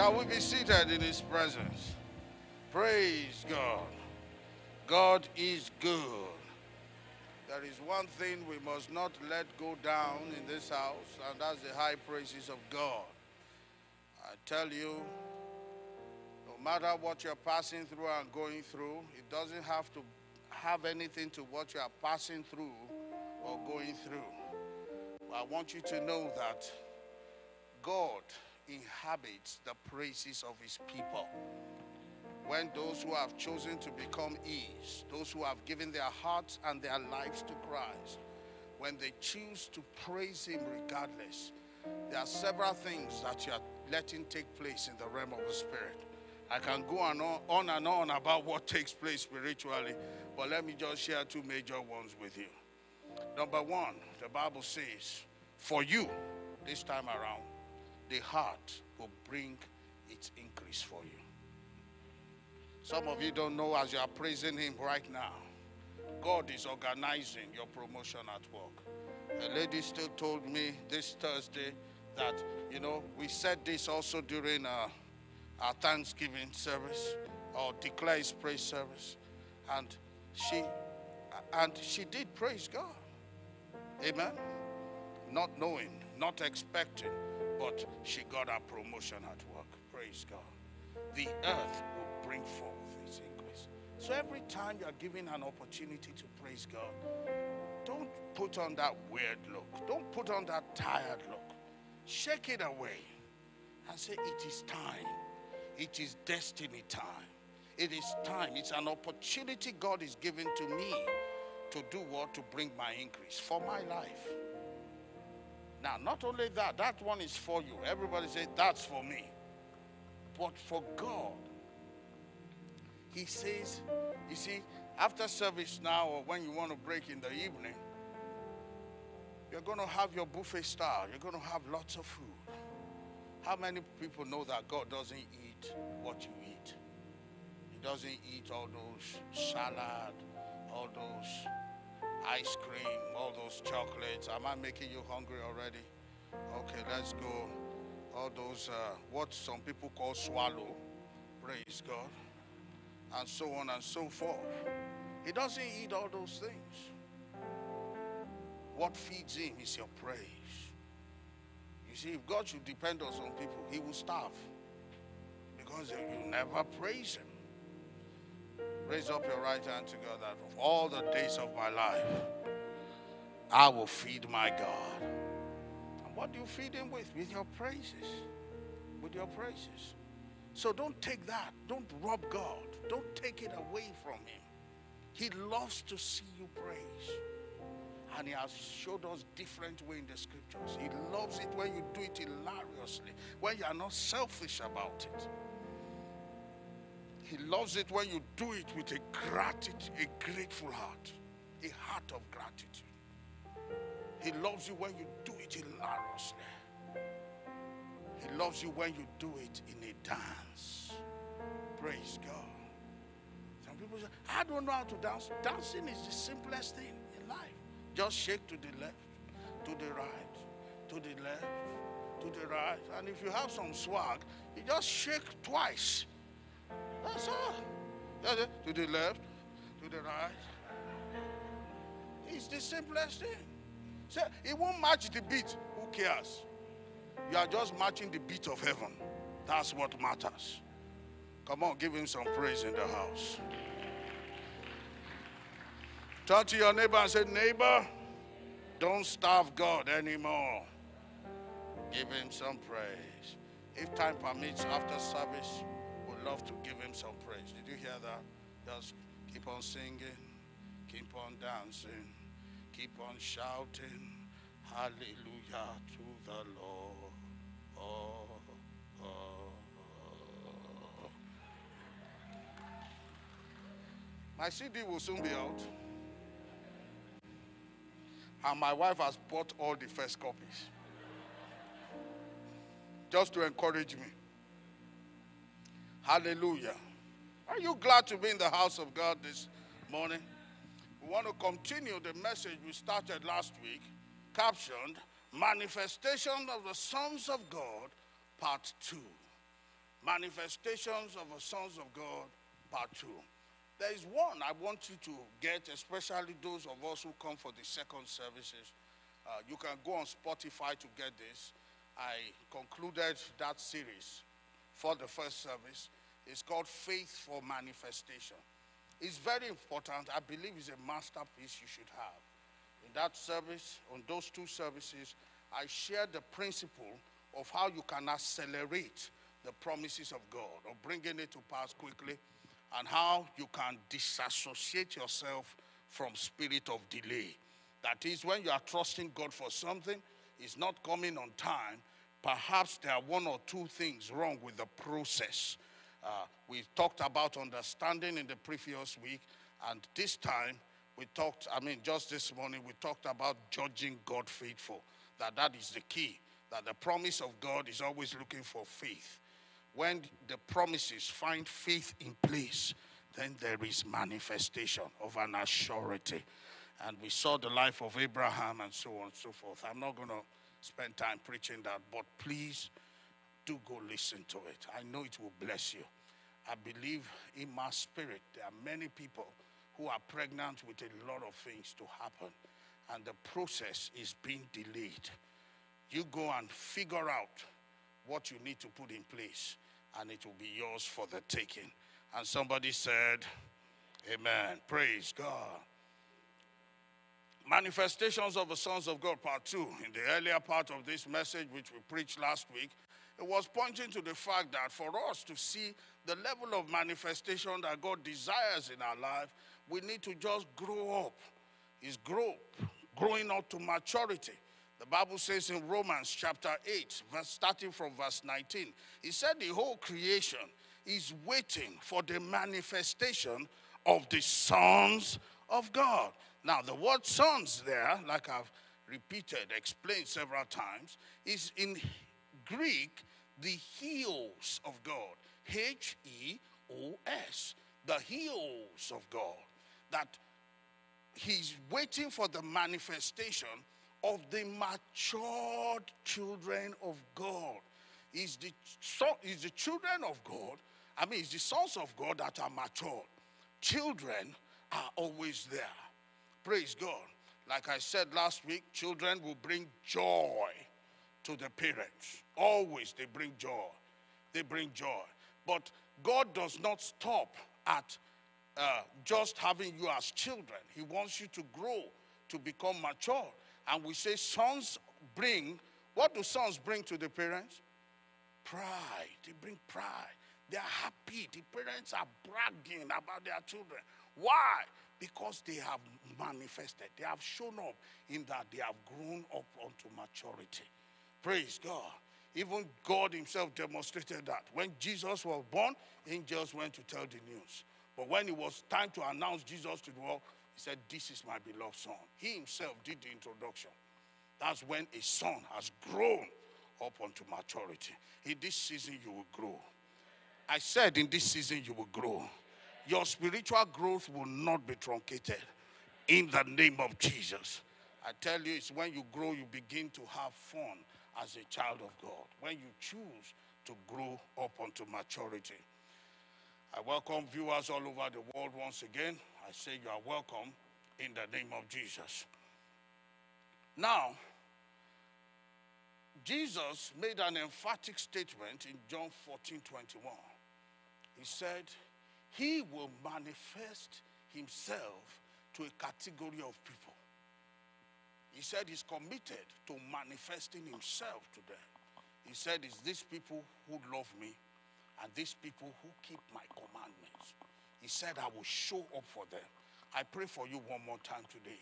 Shall we be seated in His presence? Praise God. God is good. There is one thing we must not let go down in this house, and that's the high praises of God. I tell you, no matter what you're passing through and going through, it doesn't have to have anything to what you are passing through or going through. I want you to know that God inhabits the praises of his people. When those who have chosen to become His, those who have given their hearts and their lives to Christ, when they choose to praise him regardless, there are several things that you are letting take place in the realm of the spirit. I can go on, on and on about what takes place spiritually, but let me just share two major ones with you. Number one, the Bible says, for you, this time around, the heart will bring its increase for you. Some of you don't know as you are praising Him right now, God is organizing your promotion at work. A lady still told me this Thursday that, you know, we said this also during uh, our Thanksgiving service or declare His praise service. And she, and she did praise God. Amen. Not knowing, not expecting, but she got a promotion at work. Praise God. The earth will bring forth its increase. So every time you are given an opportunity to praise God, don't put on that weird look. Don't put on that tired look. Shake it away and say, It is time. It is destiny time. It is time. It's an opportunity God is giving to me to do what? To bring my increase for my life. Now, not only that, that one is for you. Everybody say, That's for me. But for God, He says, You see, after service now, or when you want to break in the evening, you're going to have your buffet style. You're going to have lots of food. How many people know that God doesn't eat what you eat? He doesn't eat all those salad, all those ice cream, all those chocolates. Am I making you hungry already? Okay, let's go. All those, uh, what some people call swallow, praise God, and so on and so forth. He doesn't eat all those things. What feeds him is your praise. You see, if God should depend on some people, he will starve because you never praise him. Raise up your right hand to God that of all the days of my life, I will feed my God. And what do you feed him with? With your praises. With your praises. So don't take that. Don't rob God. Don't take it away from him. He loves to see you praise. And he has showed us different way in the scriptures. He loves it when you do it hilariously, when you are not selfish about it. He loves it when you do it with a gratitude, a grateful heart, a heart of gratitude. He loves you when you do it hilariously. He loves you when you do it in a dance. Praise God. Some people say, I don't know how to dance. Dancing is the simplest thing in life. Just shake to the left, to the right, to the left, to the right. And if you have some swag, you just shake twice. That's all. To the left, to the right. It's the simplest thing. So it won't match the beat. Who cares? You are just matching the beat of heaven. That's what matters. Come on, give him some praise in the house. Turn to your neighbor and say, Neighbor, don't starve God anymore. Give him some praise. If time permits, after service, love to give him some praise. Did you hear that? Just keep on singing, keep on dancing, keep on shouting. Hallelujah to the Lord. Oh, oh. My CD will soon be out. And my wife has bought all the first copies. Just to encourage me. Hallelujah. Are you glad to be in the house of God this morning? We want to continue the message we started last week, captioned Manifestation of the Sons of God, Part 2. Manifestations of the sons of God, part two. There is one I want you to get, especially those of us who come for the second services. Uh, you can go on Spotify to get this. I concluded that series for the first service. It's called Faith for Manifestation. It's very important. I believe it's a masterpiece you should have. In that service, on those two services, I share the principle of how you can accelerate the promises of God or bringing it to pass quickly and how you can disassociate yourself from spirit of delay. That is when you are trusting God for something, it's not coming on time. Perhaps there are one or two things wrong with the process. Uh, we talked about understanding in the previous week, and this time we talked, I mean, just this morning, we talked about judging God faithful. That that is the key. That the promise of God is always looking for faith. When the promises find faith in place, then there is manifestation of an assurity. And we saw the life of Abraham and so on and so forth. I'm not going to spend time preaching that, but please do go listen to it. I know it will bless you. I believe in my spirit there are many people who are pregnant with a lot of things to happen, and the process is being delayed. You go and figure out what you need to put in place, and it will be yours for the taking. And somebody said, Amen. Praise God. Manifestations of the sons of God, part two. In the earlier part of this message, which we preached last week, it was pointing to the fact that for us to see the level of manifestation that God desires in our life, we need to just grow up. Is grow, growing up to maturity. The Bible says in Romans chapter 8, verse, starting from verse 19, it said the whole creation is waiting for the manifestation of the sons of God. Now, the word sons there, like I've repeated, explained several times, is in Greek the huios of God. H E O S. The huios of God. That he's waiting for the manifestation of the matured children of God. Is the, is the children of God, I mean, it's the sons of God that are matured. Children are always there. Praise God. Like I said last week, children will bring joy to the parents. Always they bring joy. They bring joy. But God does not stop at uh, just having you as children. He wants you to grow, to become mature. And we say sons bring, what do sons bring to the parents? Pride. They bring pride. They are happy. The parents are bragging about their children. Why? Because they have manifested. They have shown up in that they have grown up unto maturity. Praise God. Even God Himself demonstrated that. When Jesus was born, angels went to tell the news. But when it was time to announce Jesus to the world, he said, This is my beloved son. He himself did the introduction. That's when a son has grown up unto maturity. In this season, you will grow. I said, In this season, you will grow. Your spiritual growth will not be truncated in the name of Jesus. I tell you, it's when you grow, you begin to have fun as a child of God. When you choose to grow up unto maturity. I welcome viewers all over the world once again. I say you are welcome in the name of Jesus. Now, Jesus made an emphatic statement in John 14 21. He said, He will manifest Himself to a category of people. He said He's committed to manifesting Himself to them. He said, It's these people who love me and these people who keep my commandments. He said, I will show up for them. I pray for you one more time today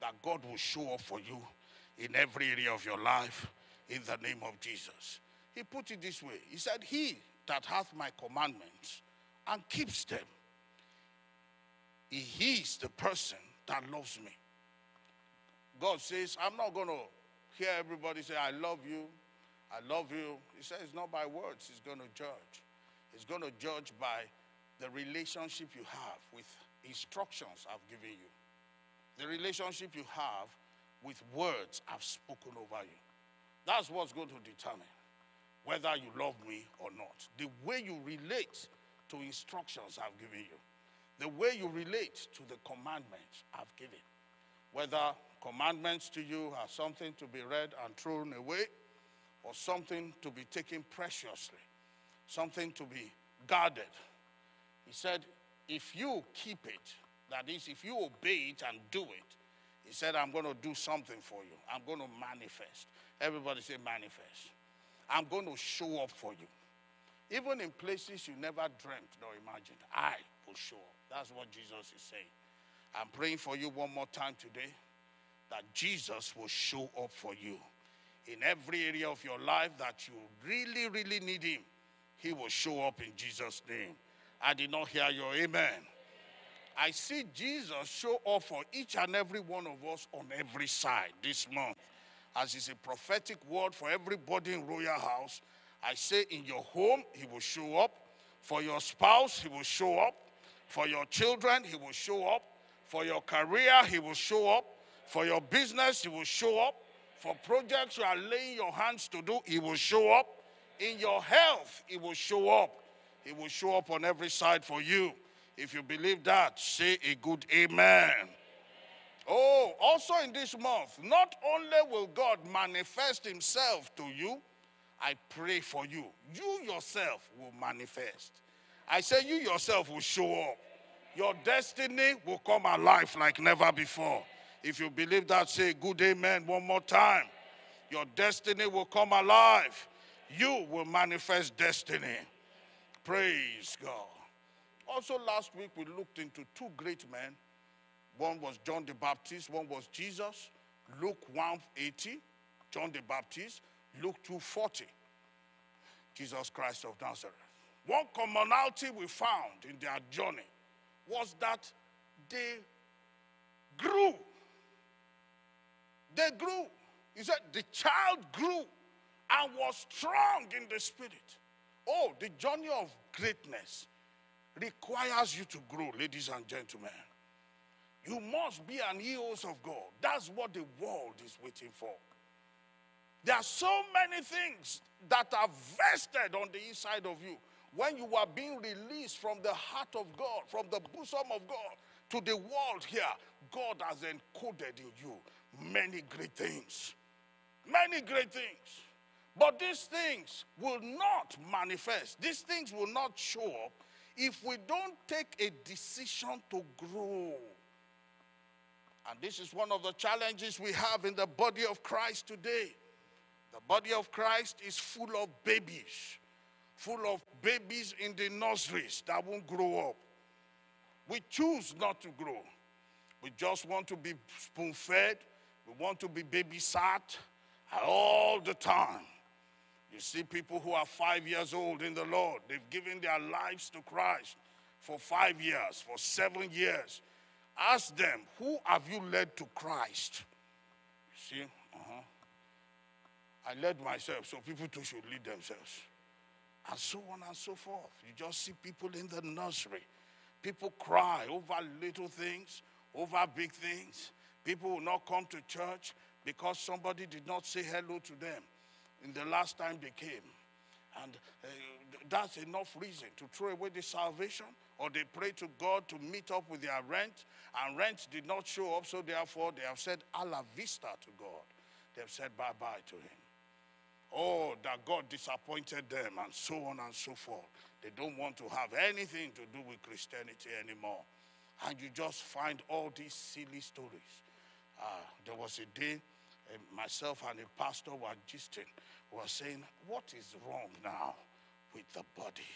that God will show up for you in every area of your life in the name of Jesus. He put it this way He said, He that hath my commandments and keeps them, he is the person that loves me. God says, I'm not going to hear everybody say, I love you, I love you. He says, it's not by words, He's going to judge. He's going to judge by the relationship you have with instructions I've given you, the relationship you have with words I've spoken over you. That's what's going to determine. whether you love me or not. The way you relate to instructions I've given you, the way you relate to the commandments I've given, whether commandments to you are something to be read and thrown away or something to be taken preciously, something to be guarded. He said, if you keep it, that is, if you obey it and do it, he said, I'm going to do something for you. I'm going to manifest. Everybody say, manifest. I'm going to show up for you. Even in places you never dreamt nor imagined, I up. That's what Jesus is saying. I'm praying for you one more time today that Jesus will show up for you in every area of your life that you really, really need Him. He will show up in Jesus' name. I did not hear your amen. I see Jesus show up for each and every one of us on every side this month. As is a prophetic word for everybody in Royal House, I say in your home, He will show up. For your spouse, He will show up. For your children, He will show up. For your career, He will show up. For your business, He will show up. For projects you are laying your hands to do, He will show up. In your health, He will show up. He will show up on every side for you. If you believe that, say a good amen. Oh, also in this month, not only will God manifest Himself to you, I pray for you. You yourself will manifest. I say, you yourself will show up. Your destiny will come alive like never before. If you believe that, say good amen one more time. Your destiny will come alive. You will manifest destiny. Praise God. Also, last week we looked into two great men. One was John the Baptist, one was Jesus. Luke 180, John the Baptist. Luke 240, Jesus Christ of Nazareth. One commonality we found in their journey was that they grew. They grew. He said the child grew and was strong in the spirit. Oh, the journey of greatness requires you to grow, ladies and gentlemen. You must be an huios of God. That's what the world is waiting for. There are so many things that are vested on the inside of you. When you are being released from the heart of God, from the bosom of God to the world here, God has encoded in you many great things. Many great things. But these things will not manifest, these things will not show up if we don't take a decision to grow. And this is one of the challenges we have in the body of Christ today. The body of Christ is full of babies, full of babies in the nurseries that won't grow up. We choose not to grow. We just want to be spoon fed, we want to be babysat all the time. You see people who are five years old in the Lord, they've given their lives to Christ for five years, for seven years. Ask them, who have you led to Christ? You see? Uh-huh. I led myself, so people too should lead themselves. And so on and so forth. You just see people in the nursery. People cry over little things, over big things. People will not come to church because somebody did not say hello to them in the last time they came. And uh, that's enough reason to throw away the salvation, or they pray to God to meet up with their rent, and rent did not show up, so therefore they have said alla vista to God. They have said bye bye to Him. Oh, that God disappointed them, and so on and so forth. They don't want to have anything to do with Christianity anymore. And you just find all these silly stories. Uh, there was a day myself and a pastor were gisting, were saying, What is wrong now with the body?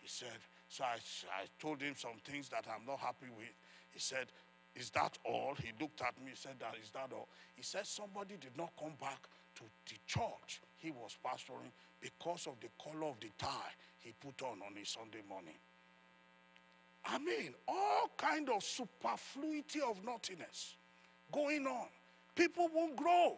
He said, So I, I told him some things that I'm not happy with. He said, Is that all? He looked at me, he said, Is that all? He said, Somebody did not come back to the church he was pastoring because of the color of the tie he put on on a Sunday morning. I mean, all kind of superfluity of naughtiness going on. People won't grow.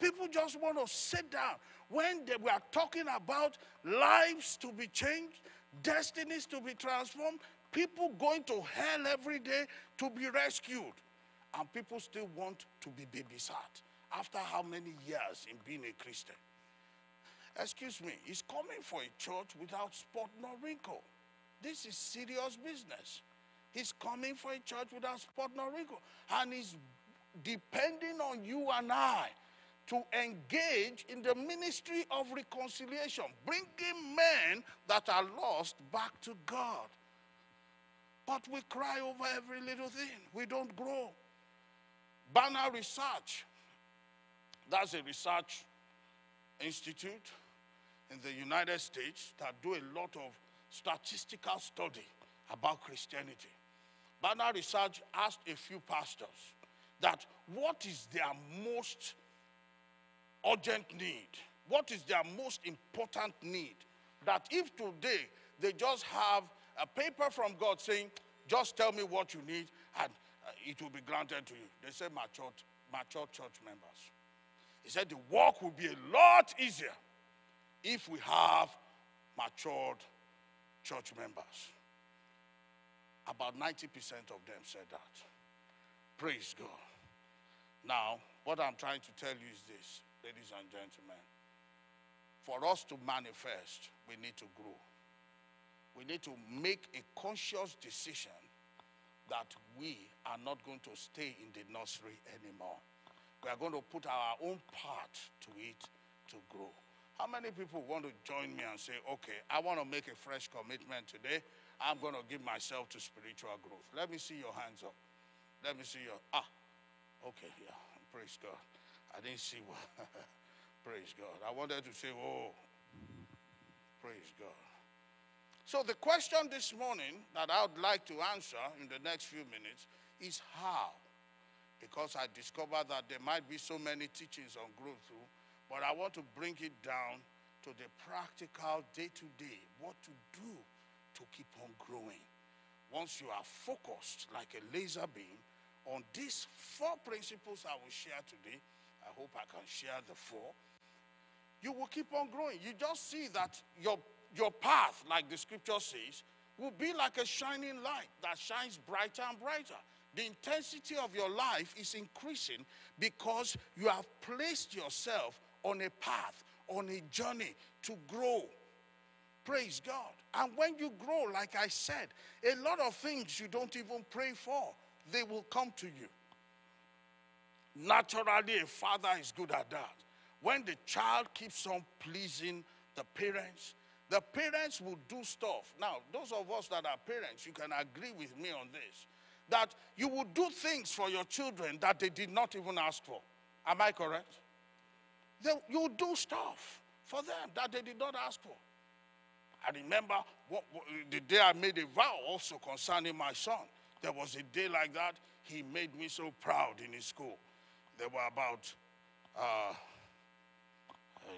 People just want to sit down. When they, we are talking about lives to be changed, destinies to be transformed, people going to hell every day to be rescued. And people still want to be babysat after how many years in being a Christian? Excuse me, he's coming for a church without spot nor wrinkle. This is serious business. He's coming for a church without spot nor wrinkle. And he's depending on you and I to engage in the ministry of reconciliation, bringing men that are lost back to God. But we cry over every little thing, we don't grow. Barna Research, that's a research institute in the United States that do a lot of statistical study about Christianity. Barna Research asked a few pastors that what is their most urgent need? What is their most important need? That if today they just have a paper from God saying, just tell me what you need and uh, it will be granted to you. They said, mature, mature church members. He said, the work will be a lot easier if we have matured church members. About 90% of them said that. Praise God. Now, what I'm trying to tell you is this, ladies and gentlemen. For us to manifest, we need to grow. We need to make a conscious decision that we are not going to stay in the nursery anymore. We are going to put our own part to it to grow. How many people want to join me and say, okay, I want to make a fresh commitment today. I'm going to give myself to spiritual growth. Let me see your hands up. Let me see your, ah, okay, yeah, praise God. I didn't see what, praise God. I wanted to say, oh, praise God. So the question this morning that I would like to answer in the next few minutes is how? Because I discovered that there might be so many teachings on growth through but I want to bring it down to the practical day to day, what to do to keep on growing. Once you are focused like a laser beam on these four principles I will share today, I hope I can share the four. You will keep on growing. You just see that your, your path, like the scripture says, will be like a shining light that shines brighter and brighter the intensity of your life is increasing because you have placed yourself on a path, on a journey to grow. Praise God. And when you grow, like I said, a lot of things you don't even pray for, they will come to you. Naturally, a father is good at that. When the child keeps on pleasing the parents, the parents will do stuff. Now, those of us that are parents, you can agree with me on this that you will do things for your children that they did not even ask for. Am I correct? They, you do stuff for them that they did not ask for. I remember what, what, the day I made a vow also concerning my son. There was a day like that. He made me so proud in his school. There were about, uh,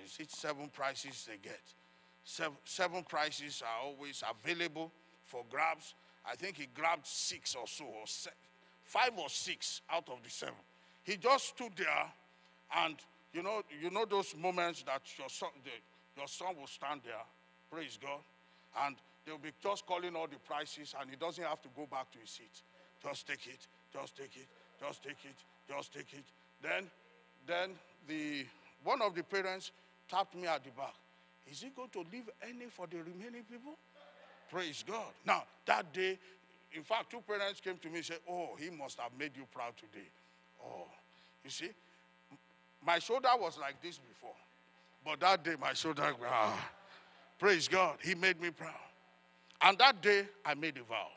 is it seven prizes they get? Seven, seven prizes are always available for grabs. I think he grabbed six or so, or se- five or six out of the seven. He just stood there and you know, you know those moments that your son, the, your son will stand there, praise God, and they'll be just calling all the prices, and he doesn't have to go back to his seat. Just take it, just take it, just take it, just take it. Then, then the one of the parents tapped me at the back. Is he going to leave any for the remaining people? Praise God. Now, that day, in fact, two parents came to me and said, Oh, he must have made you proud today. Oh, you see, my shoulder was like this before. But that day, my shoulder, ah, praise God, He made me proud. And that day, I made a vow.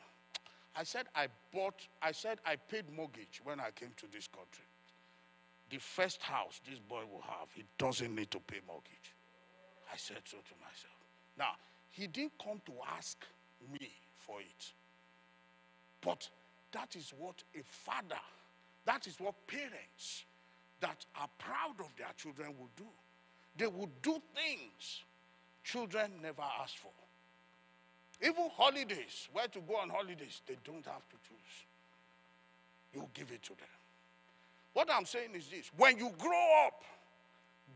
I said, I bought, I said, I paid mortgage when I came to this country. The first house this boy will have, he doesn't need to pay mortgage. I said so to myself. Now, he didn't come to ask me for it. But that is what a father, that is what parents that are proud of their children will do. They will do things children never ask for. Even holidays, where to go on holidays, they don't have to choose. You give it to them. What I'm saying is this when you grow up,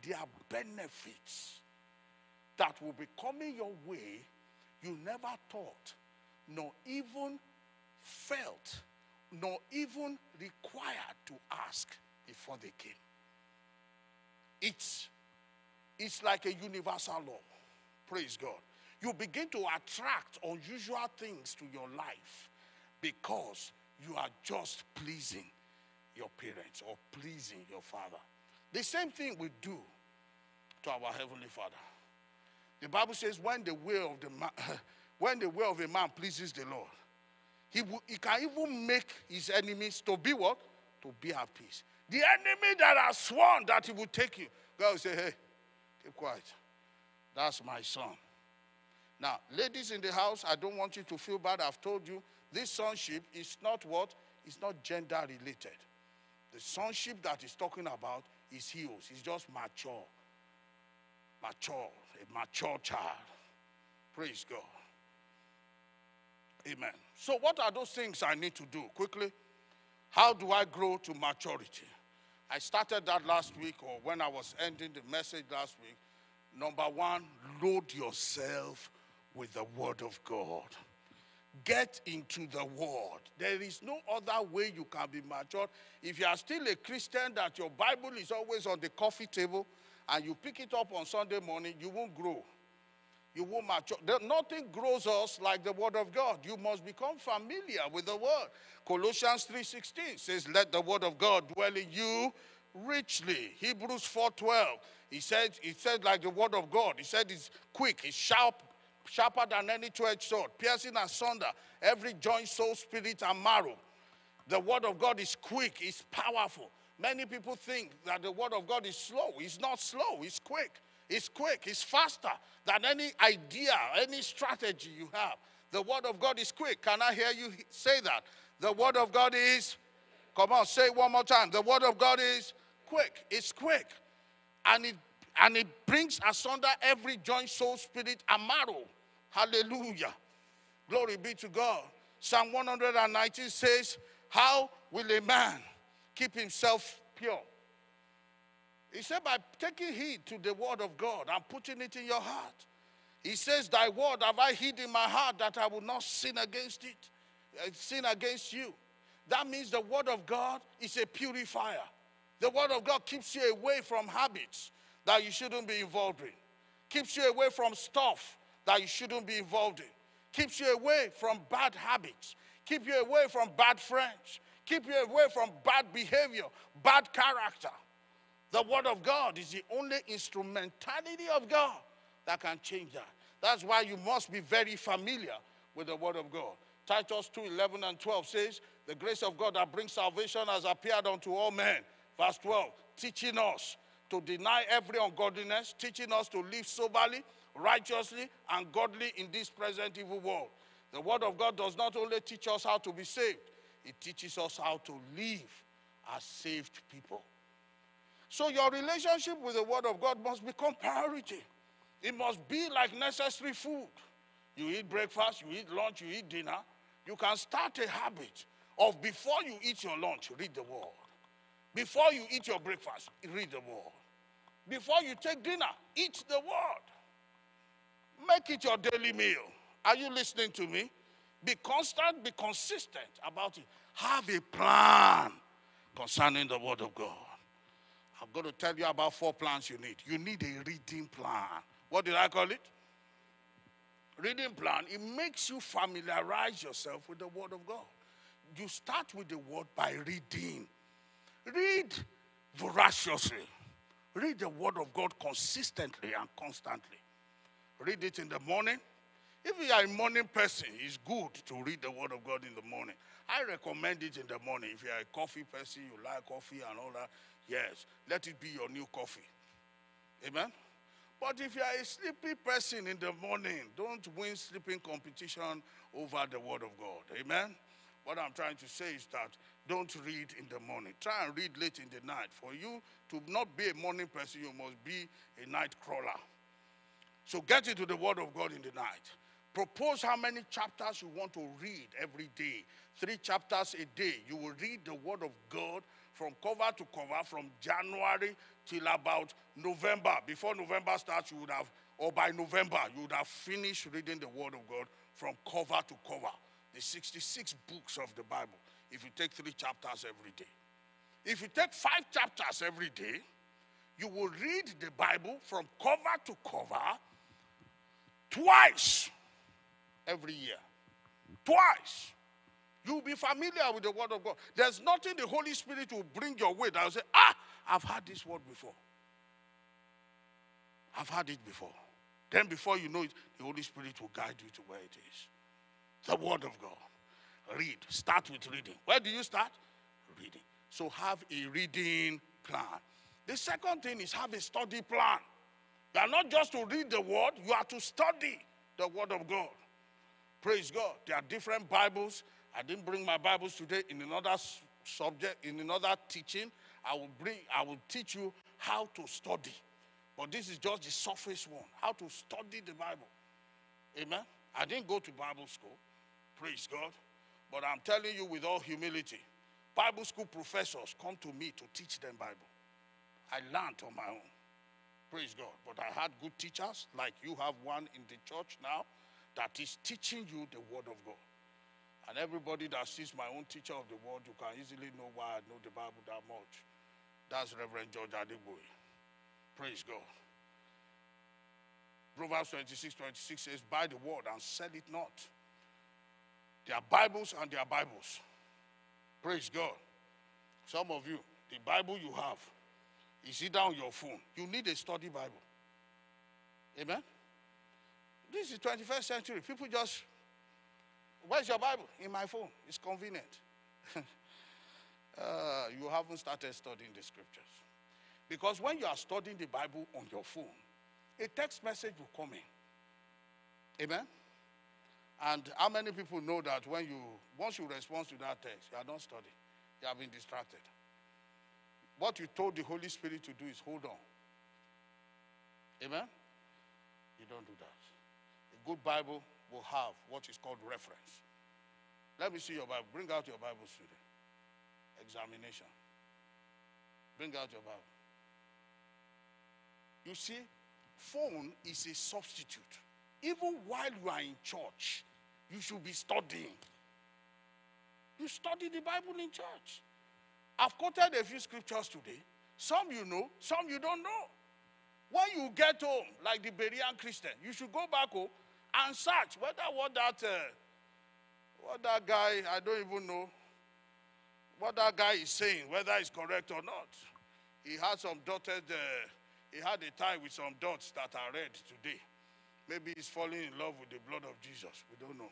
there are benefits that will be coming your way you never thought, nor even felt, nor even required to ask before they came. It's It's like a universal law. Praise God. You begin to attract unusual things to your life because you are just pleasing your parents or pleasing your father. The same thing we do to our heavenly Father. The Bible says, when the will of the man, when the will of a man pleases the Lord, he, will, he can even make his enemies to be what? To be at peace. The enemy that has sworn that he will take you, God will say, hey, keep quiet. That's my son. Now, ladies in the house, I don't want you to feel bad. I've told you this sonship is not what? It's not gender related. The sonship that he's talking about is huios. He's just mature. Mature. A mature child. Praise God. Amen. So, what are those things I need to do? Quickly. How do I grow to maturity? I started that last week, or when I was ending the message last week. Number one, load yourself with the Word of God. Get into the Word. There is no other way you can be mature. If you are still a Christian, that your Bible is always on the coffee table and you pick it up on Sunday morning, you won't grow. You won't mature. Nothing grows us like the Word of God. You must become familiar with the Word. Colossians 3.16 says, Let the Word of God dwell in you richly. Hebrews 4.12, he said, he said like the Word of God. He said it's quick, it's sharp, sharper than any two-edged sword, piercing asunder every joint, soul, spirit, and marrow. The word of God is quick, it's powerful. Many people think that the word of God is slow. It's not slow, it's quick. It's quick, it's faster than any idea, any strategy you have. The word of God is quick. Can I hear you say that? The word of God is, come on, say one more time. The word of God is quick. It's quick. And it and it brings asunder every joint, soul, spirit, and marrow. Hallelujah. Glory be to God. Psalm 119 says, How will a man keep himself pure? He said, By taking heed to the word of God and putting it in your heart. He says, Thy word have I hid in my heart that I will not sin against it, uh, sin against you. That means the word of God is a purifier. The word of God keeps you away from habits that you shouldn't be involved in, keeps you away from stuff that you shouldn't be involved in, keeps you away from bad habits, keep you away from bad friends, keep you away from bad behavior, bad character. The Word of God is the only instrumentality of God that can change that. That's why you must be very familiar with the Word of God. Titus 2 11 and 12 says, The grace of God that brings salvation has appeared unto all men. Verse 12, teaching us to deny every ungodliness, teaching us to live soberly, righteously, and godly in this present evil world. The Word of God does not only teach us how to be saved, it teaches us how to live as saved people. So your relationship with the Word of God must become priority. It must be like necessary food. You eat breakfast, you eat lunch, you eat dinner. You can start a habit of before you eat your lunch, read the Word. Before you eat your breakfast, read the word. Before you take dinner, eat the word. Make it your daily meal. Are you listening to me? Be constant, be consistent about it. Have a plan concerning the word of God. I'm going to tell you about four plans you need. You need a reading plan. What did I call it? Reading plan. It makes you familiarize yourself with the word of God. You start with the word by reading. Read voraciously. Read the Word of God consistently and constantly. Read it in the morning. If you are a morning person, it's good to read the Word of God in the morning. I recommend it in the morning. If you are a coffee person, you like coffee and all that, yes, let it be your new coffee. Amen? But if you are a sleepy person in the morning, don't win sleeping competition over the Word of God. Amen? What I'm trying to say is that don't read in the morning. Try and read late in the night. For you to not be a morning person, you must be a night crawler. So get into the Word of God in the night. Propose how many chapters you want to read every day. Three chapters a day. You will read the Word of God from cover to cover from January till about November. Before November starts, you would have, or by November, you would have finished reading the Word of God from cover to cover the 66 books of the Bible if you take three chapters every day. If you take five chapters every day, you will read the Bible from cover to cover twice every year. Twice. You'll be familiar with the Word of God. There's nothing the Holy Spirit will bring your way that will say, Ah, I've heard this word before. I've had it before. Then, before you know it, the Holy Spirit will guide you to where it is. The Word of God. Read. Start with reading. Where do you start? Reading. So, have a reading plan. The second thing is have a study plan. You are not just to read the Word, you are to study the Word of God. Praise God. There are different Bibles. I didn't bring my Bibles today in another subject, in another teaching. I will bring, I will teach you how to study. But this is just the surface one. How to study the Bible. Amen. I didn't go to Bible school. Praise God. But I'm telling you with all humility, Bible school professors come to me to teach them Bible. I learned on my own. Praise God. But I had good teachers, like you have one in the church now, that is teaching you the Word of God. And everybody that sees my own teacher of the Word, you can easily know why I know the Bible that much. That's Reverend George Adeboye. Praise God. Proverbs 26 26 says, Buy the word and sell it not. There are Bibles and there are Bibles. Praise God. Some of you, the Bible you have is either on your phone. You need a study Bible. Amen? This is 21st century. People just, where's your Bible? In my phone. It's convenient. uh, you haven't started studying the scriptures. Because when you are studying the Bible on your phone, a text message will come in. Amen? And how many people know that when you, once you respond to that text, you are not studying, you have been distracted. What you told the Holy Spirit to do is hold on. Amen? You don't do that. A good Bible will have what is called reference. Let me see your Bible. Bring out your Bible, student. Examination. Bring out your Bible. You see, phone is a substitute. Even while you are in church, you should be studying. You study the Bible in church. I've quoted a few scriptures today. Some you know, some you don't know. When you get home, like the Berean Christian, you should go back home and search whether what that uh, what that guy I don't even know what that guy is saying, whether it's correct or not. He had some dotted uh, he had a tie with some dots that are red today. Maybe he's falling in love with the blood of Jesus. We don't know.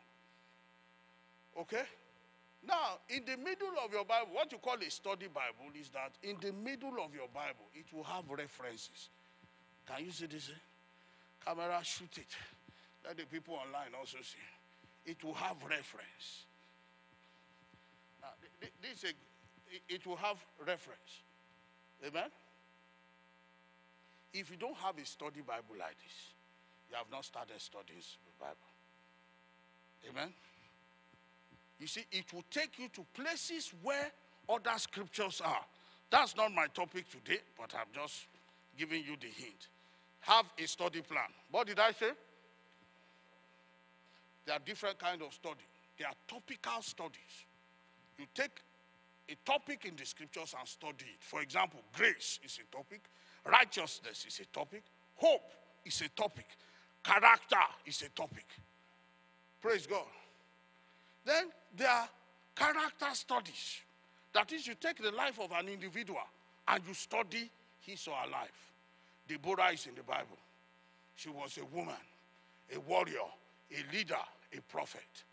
Okay? Now, in the middle of your Bible, what you call a study Bible is that in the middle of your Bible, it will have references. Can you see this? Camera, shoot it. Let the people online also see. It will have reference. Now, this, it will have reference. Amen? If you don't have a study Bible like this, you have not started studying the Bible. Amen? You see, it will take you to places where other scriptures are. That's not my topic today, but I'm just giving you the hint. Have a study plan. What did I say? There are different kind of study. There are topical studies. You take a topic in the scriptures and study it. For example, grace is a topic. Righteousness is a topic. Hope is a topic. Character is a topic. Praise God. Then there are character studies. That is, you take the life of an individual and you study his or her life. Deborah is in the Bible. She was a woman, a warrior, a leader, a prophet.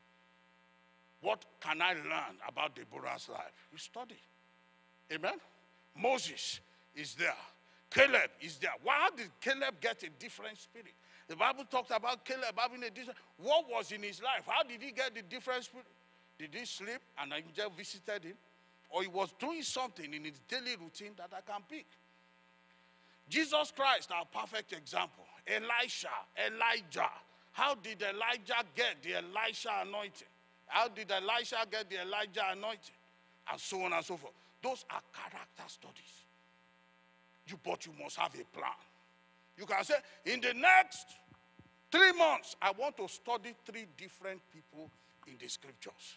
What can I learn about Deborah's life? You study. Amen? Moses is there. Caleb is there. Why did Caleb get a different spirit? The Bible talks about Caleb having a different. What was in his life? How did he get the different spirit? Did he sleep and an angel visited him? Or he was doing something in his daily routine that I can pick? Jesus Christ, our perfect example. Elisha, Elijah. How did Elijah get the Elisha anointing? How did Elisha get the Elijah anointing? And so on and so forth. Those are character studies. You, but you must have a plan. You can say, in the next three months, I want to study three different people in the scriptures.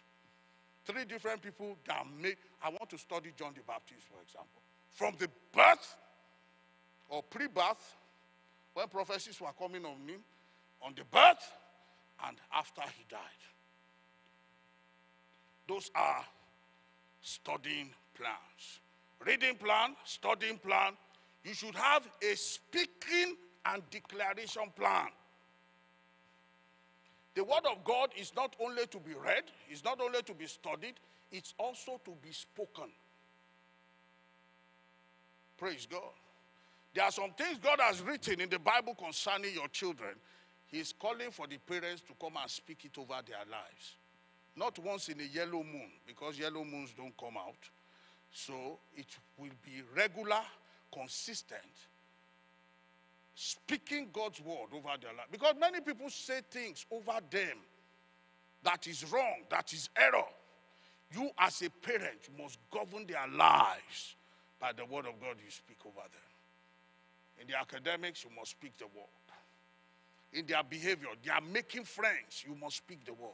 Three different people that make, I want to study John the Baptist, for example. From the birth or pre birth, when prophecies were coming on him, on the birth, and after he died. Those are studying plans. Reading plan, studying plan. You should have a speaking and declaration plan. The word of God is not only to be read, it's not only to be studied, it's also to be spoken. Praise God. There are some things God has written in the Bible concerning your children. He's calling for the parents to come and speak it over their lives. Not once in a yellow moon, because yellow moons don't come out. So it will be regular, consistent, speaking God's word over their life. Because many people say things over them that is wrong, that is error. You, as a parent, must govern their lives by the word of God you speak over them. In the academics, you must speak the word. In their behavior, they are making friends, you must speak the word.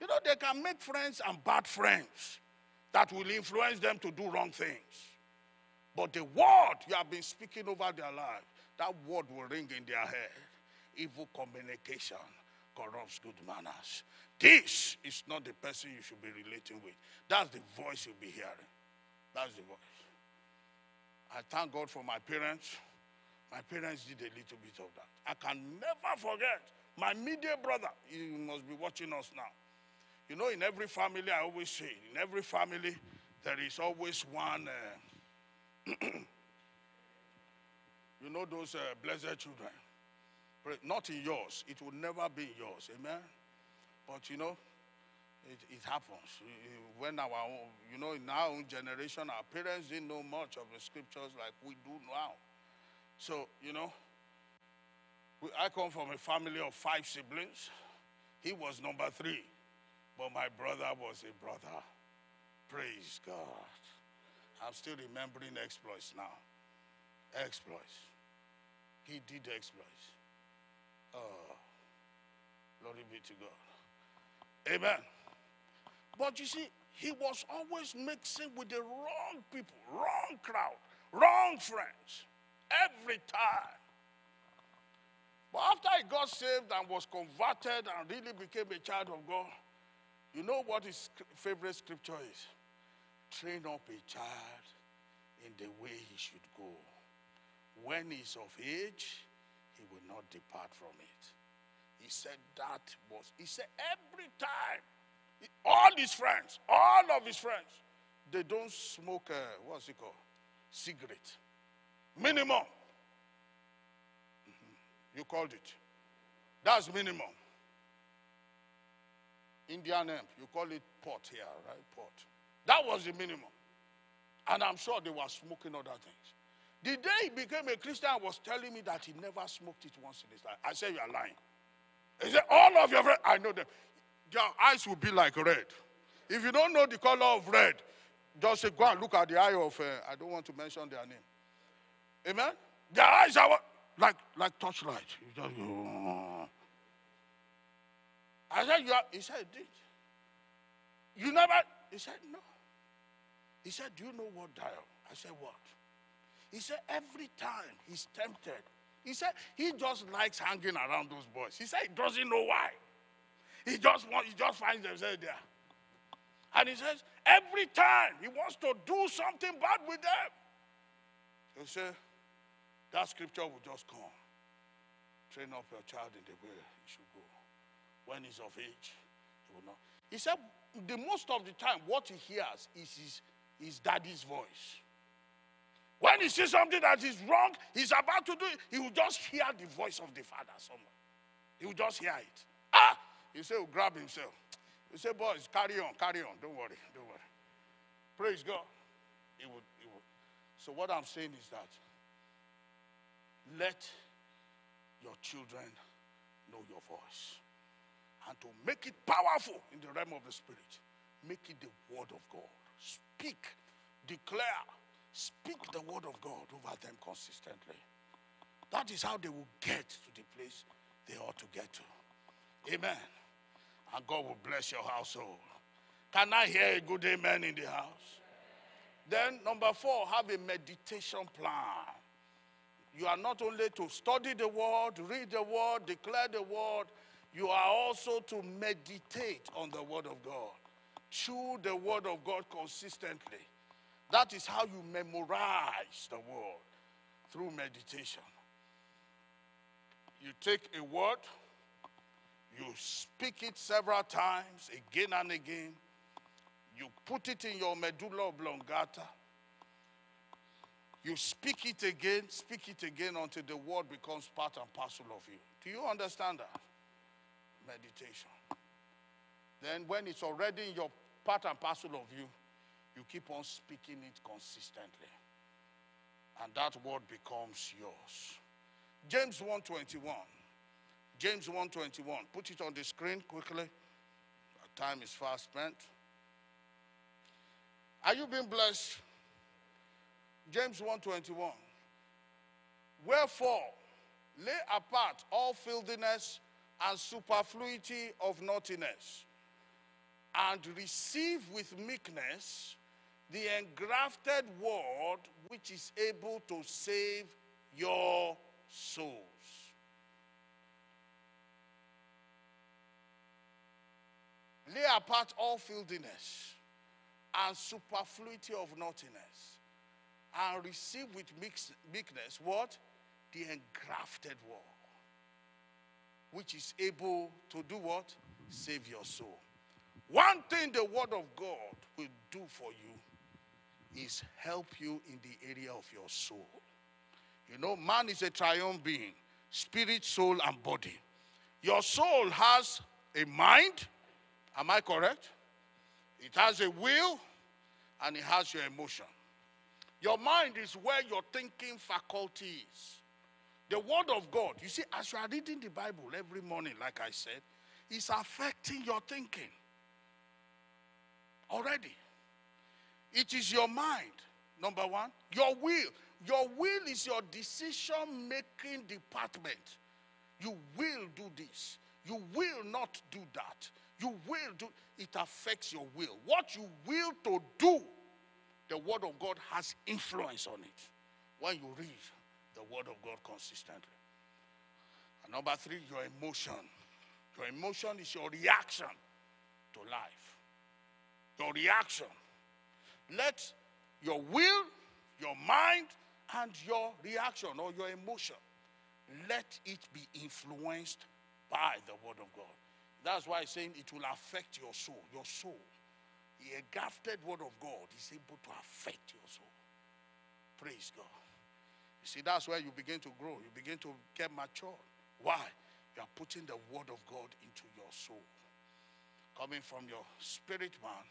You know, they can make friends and bad friends that will influence them to do wrong things. But the word you have been speaking over their life, that word will ring in their head. Evil communication corrupts good manners. This is not the person you should be relating with. That's the voice you'll be hearing. That's the voice. I thank God for my parents. My parents did a little bit of that. I can never forget my media brother. He must be watching us now. You know, in every family, I always say, in every family, there is always one. Uh, you know, those uh, blessed children. Not in yours. It will never be in yours. Amen. But you know, it, it happens. When our you know, in our own generation, our parents didn't know much of the scriptures like we do now. So, you know, I come from a family of five siblings. He was number three. But my brother was a brother. Praise God. I'm still remembering exploits now. Exploits. He did exploits. Oh, glory be to God. Amen. But you see, he was always mixing with the wrong people, wrong crowd, wrong friends, every time. But after I got saved and was converted and really became a child of God, you know what his favorite scripture is? Train up a child in the way he should go. When he's of age, he will not depart from it. He said that was, he said every time, all his friends, all of his friends, they don't smoke, uh, what's it called? Cigarette. Minimum. Mm-hmm. You called it. That's minimum. Indian hemp. You call it pot here, right? Pot. That was the minimum. And I'm sure they were smoking other things. The day he became a Christian, was telling me that he never smoked it once in his life. I said, You are lying. He said, All of your friends, I know them. Your eyes will be like red. If you don't know the color of red, just say, Go and look at the eye of, uh, I don't want to mention their name. Amen? Their eyes are like, like torchlight. Just, oh. I said, you are, he said, did. You never, he said, no. He said, do you know what dial? I said, what? He said, every time he's tempted, he said, he just likes hanging around those boys. He said, he doesn't know why. He just wants, he just finds himself there. And he says, every time he wants to do something bad with them. He said, that scripture will just come. Train up your child in the way he should go when he's of age, he will not. He said, the most of the time, what he hears is his, his daddy's voice. When he sees something that is wrong, he's about to do it, he will just hear the voice of the father somewhere. He will just hear it. Ah! He said, he'll grab himself. He said, boys, carry on, carry on. Don't worry, don't worry. Praise God. He would, he would. So what I'm saying is that let your children know your voice and to make it powerful in the realm of the spirit, make it the word of God. Speak, declare, speak the word of God over them consistently. That is how they will get to the place they ought to get to. Amen. And God will bless your household. Can I hear a good amen in the house? Then, number four, have a meditation plan. You are not only to study the word, read the word, declare the word, you are also to meditate on the word of God. Chew the word of God consistently. That is how you memorize the word through meditation. You take a word, you speak it several times, again and again. You put it in your medulla oblongata. You speak it again, speak it again until the word becomes part and parcel of you. Do you understand that? Meditation. Then, when it's already in your part and parcel of you, you keep on speaking it consistently. And that word becomes yours. James 121. James 121. Put it on the screen quickly. Our time is fast spent. Are you being blessed? James 121. Wherefore, lay apart all filthiness and superfluity of naughtiness, and receive with meekness the engrafted word which is able to save your souls. Lay apart all filthiness and superfluity of naughtiness and receive with meekness what? The engrafted word, which is able to do what? Save your soul. One thing the word of God will do for you is help you in the area of your soul. You know, man is a triune being spirit, soul, and body. Your soul has a mind. Am I correct? It has a will and it has your emotion. Your mind is where your thinking faculty is. The Word of God, you see, as you are reading the Bible every morning, like I said, is affecting your thinking already. It is your mind, number one. Your will. Your will is your decision making department. You will do this. You will not do that. You will do it affects your will. What you will to do, the word of God has influence on it. When you read the word of God consistently. And number 3, your emotion. Your emotion is your reaction to life. Your reaction. Let your will, your mind, and your reaction or your emotion, let it be influenced by the word of God. That's why he's saying it will affect your soul. Your soul. The engrafted word of God is able to affect your soul. Praise God. You see, that's where you begin to grow. You begin to get mature. Why? You are putting the word of God into your soul. Coming from your spirit man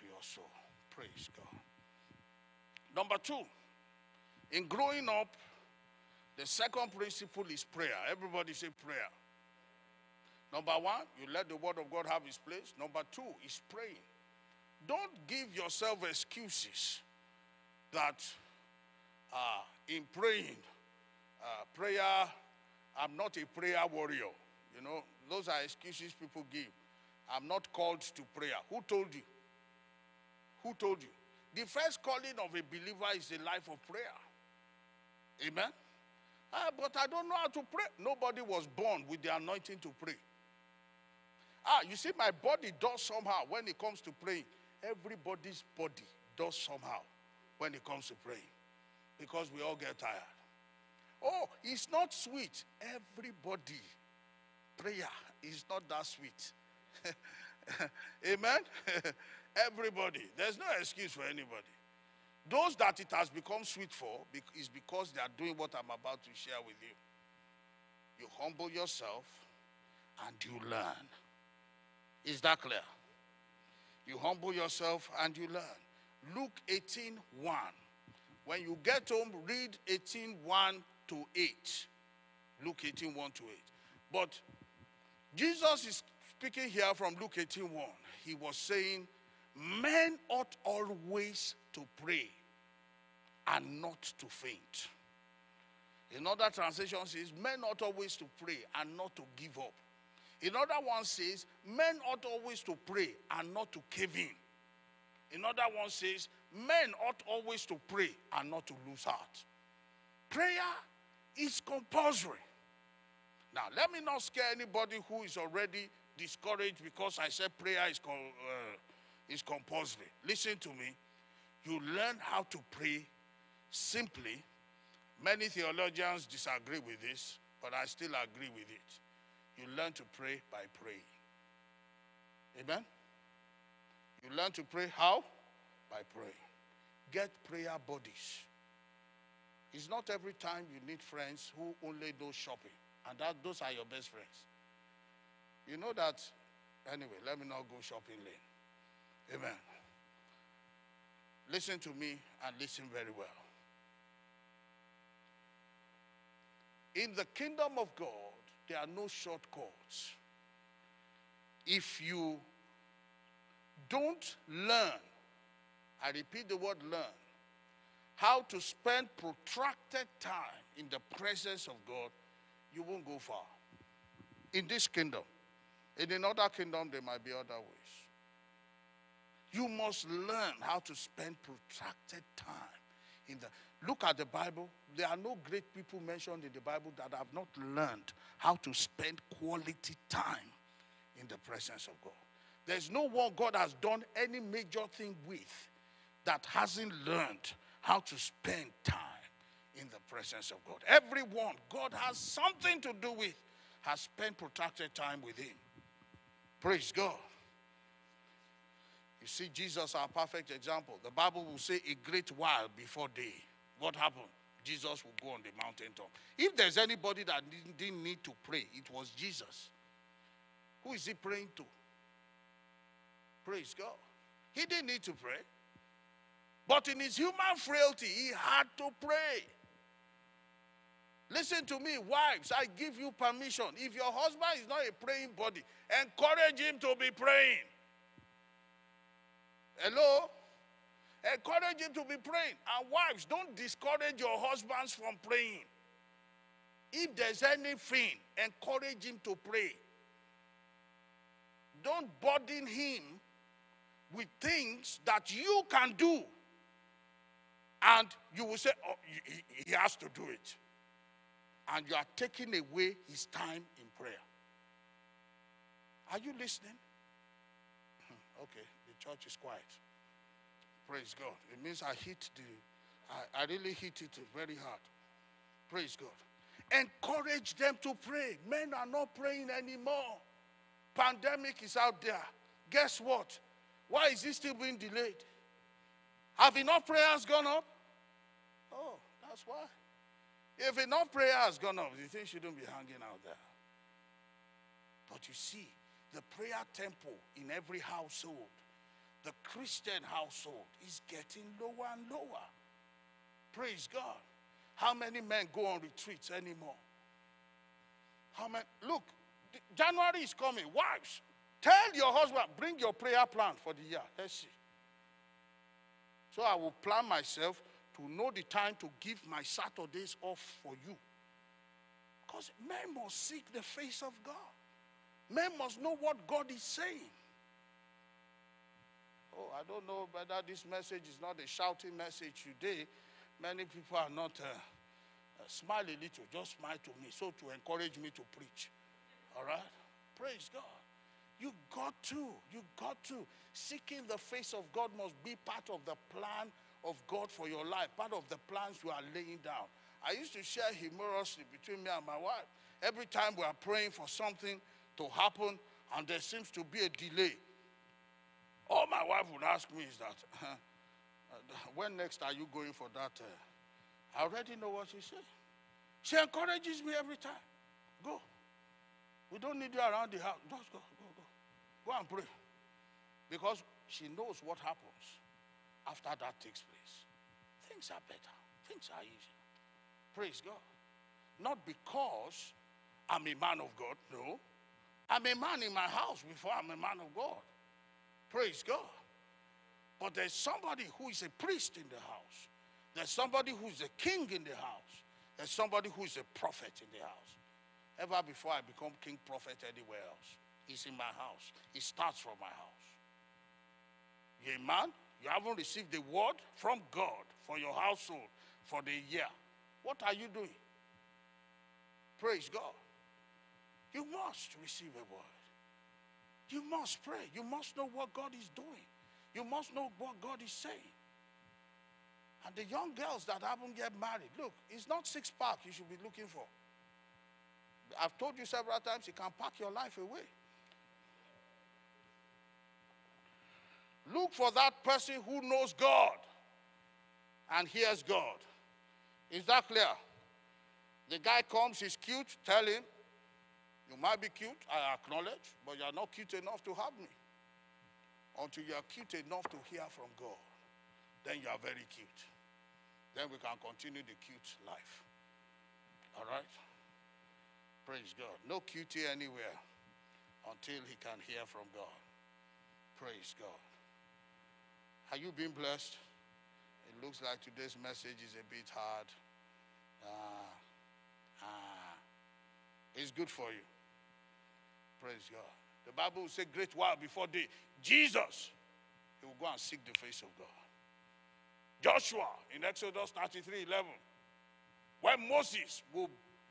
to your soul. Praise God. Number two, in growing up, the second principle is prayer. Everybody say prayer. Number one, you let the word of God have its place. Number two is praying. Don't give yourself excuses that uh, in praying, uh, prayer, I'm not a prayer warrior. You know, those are excuses people give. I'm not called to prayer. Who told you? Who told you? The first calling of a believer is a life of prayer. Amen? Ah, but I don't know how to pray. Nobody was born with the anointing to pray. Ah, you see, my body does somehow when it comes to praying. Everybody's body does somehow when it comes to praying because we all get tired. Oh, it's not sweet. Everybody, prayer is not that sweet. Amen? Everybody. There's no excuse for anybody. Those that it has become sweet for is because they are doing what I'm about to share with you. You humble yourself and you learn. Is that clear? You humble yourself and you learn. Luke 18 1. When you get home, read 18 1 to 8. Luke 18 1 to 8. But Jesus is speaking here from Luke 18 1. He was saying, Men ought always to pray and not to faint. In other translations, says men ought always to pray and not to give up. In other one says men ought always to pray and not to cave in. Another one says men ought always to pray and not to lose heart. prayer is compulsory. Now, let me not scare anybody who is already discouraged because I said prayer is, uh, is compulsory. Listen to me. You learn how to pray simply. Many theologians disagree with this, but I still agree with it. You learn to pray by praying. Amen? You learn to pray how? By praying. Get prayer bodies. It's not every time you need friends who only do shopping, and that those are your best friends. You know that. Anyway, let me not go shopping lane. Amen. Listen to me and listen very well. In the kingdom of God, there are no shortcuts. If you don't learn, I repeat the word learn, how to spend protracted time in the presence of God, you won't go far. In this kingdom. In another kingdom, there might be other ways. You must learn how to spend protracted time in the look at the Bible. There are no great people mentioned in the Bible that have not learned how to spend quality time in the presence of God. There's no one God has done any major thing with that hasn't learned how to spend time in the presence of God. Everyone God has something to do with has spent protracted time with Him. Praise God. You see, Jesus, our perfect example. The Bible will say a great while before day. What happened? Jesus will go on the mountaintop. If there's anybody that didn't need to pray, it was Jesus. Who is he praying to? Praise God. He didn't need to pray. But in his human frailty, he had to pray. Listen to me, wives, I give you permission. If your husband is not a praying body, encourage him to be praying. Hello? Encourage him to be praying. And wives, don't discourage your husbands from praying. If there's anything, encourage him to pray. Don't burden him with things that you can do. And you will say, oh, he, he has to do it. And you are taking away his time in prayer. Are you listening? Hmm, okay, church is quiet. Praise God. It means I hit the, I, I really hit it very hard. Praise God. Encourage them to pray. Men are not praying anymore. Pandemic is out there. Guess what? Why is it still being delayed? Have enough prayers gone up? Oh, that's why. If enough prayer has gone up, the thing shouldn't be hanging out there. But you see, the prayer temple in every household, the Christian household, is getting lower and lower. Praise God. How many men go on retreats anymore? How many? Look, January is coming. Wives, tell your husband, bring your prayer plan for the year. Let's see. So I will plan myself to know the time to give my Saturdays off for you. Because men must seek the face of God. Men must know what God is saying. Oh, I don't know whether this message is not a shouting message today. Many people are not uh, uh, a little, just smile to me, so to encourage me to preach. All right? Praise God. You got to, you got to. Seeking the face of God must be part of the plan of God for your life, part of the plans you are laying down. I used to share humorously between me and my wife. Every time we are praying for something to happen and there seems to be a delay, all my wife would ask me is that, uh, when next are you going for that? Uh, I already know what she says. She encourages me every time. Go. We don't need you around the house. Just go, go, go. Go and pray. Because she knows what happens after that takes place. Things are better, things are easier. Praise God. Not because I'm a man of God, no. I'm a man in my house before I'm a man of God. Praise God. But there's somebody who is a priest in the house. There's somebody who's a king in the house. There's somebody who's a prophet in the house. Ever before I become king prophet anywhere else, he's in my house. He starts from my house. You're a man, you haven't received the word from God for your household for the year. What are you doing? Praise God. You must receive a word. You must pray. You must know what God is doing. You must know what God is saying. And the young girls that haven't yet married, look, it's not six pack you should be looking for. I've told you several times, you can pack your life away. Look for that person who knows God and hears God. Is that clear? The guy comes, he's cute, tell him, you might be cute, I acknowledge, but you're not cute enough to have me. Until you're cute enough to hear from God, then you are very cute. Then we can continue the cute life. All right? Praise God. No cutie anywhere until he can hear from God. Praise God. Are you being blessed? It looks like today's message is a bit hard. Ah, ah. It's good for you. Praise God. The Bible will say, Great while before day, Jesus, he will go and seek the face of God. Joshua in Exodus 33 11, when Moses will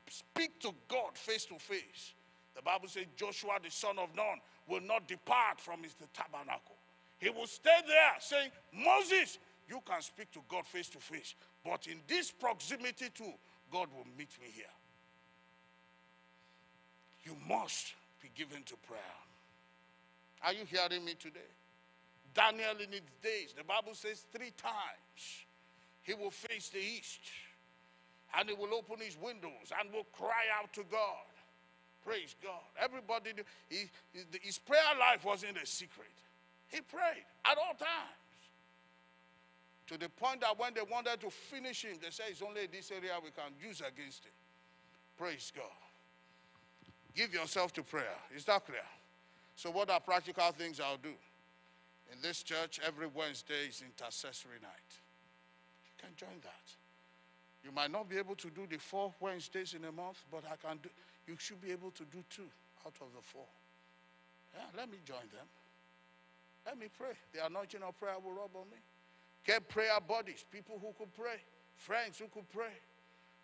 speak to God face to face, the Bible says Joshua, the son of Nun, will not depart from his tabernacle. He will stay there saying, Moses, you can speak to God face to face. But in this proximity too, God will meet me here. You must be given to prayer. Are you hearing me today? Daniel in his days, the Bible says three times he will face the east and he will open his windows and will cry out to God. Praise God. Everybody, he, his prayer life wasn't a secret. He prayed at all times. To the point that when they wanted to finish him, they said it's only this area we can use against him. Praise God. Give yourself to prayer. Is that clear? So, what are practical things I'll do? In this church, every Wednesday is intercessory night. You can join that. You might not be able to do the four Wednesdays in a month, but I can do, you should be able to do two out of the four. Yeah, let me join them. Let me pray. The anointing of prayer will rub on me. Get prayer bodies, people who could pray, friends who could pray.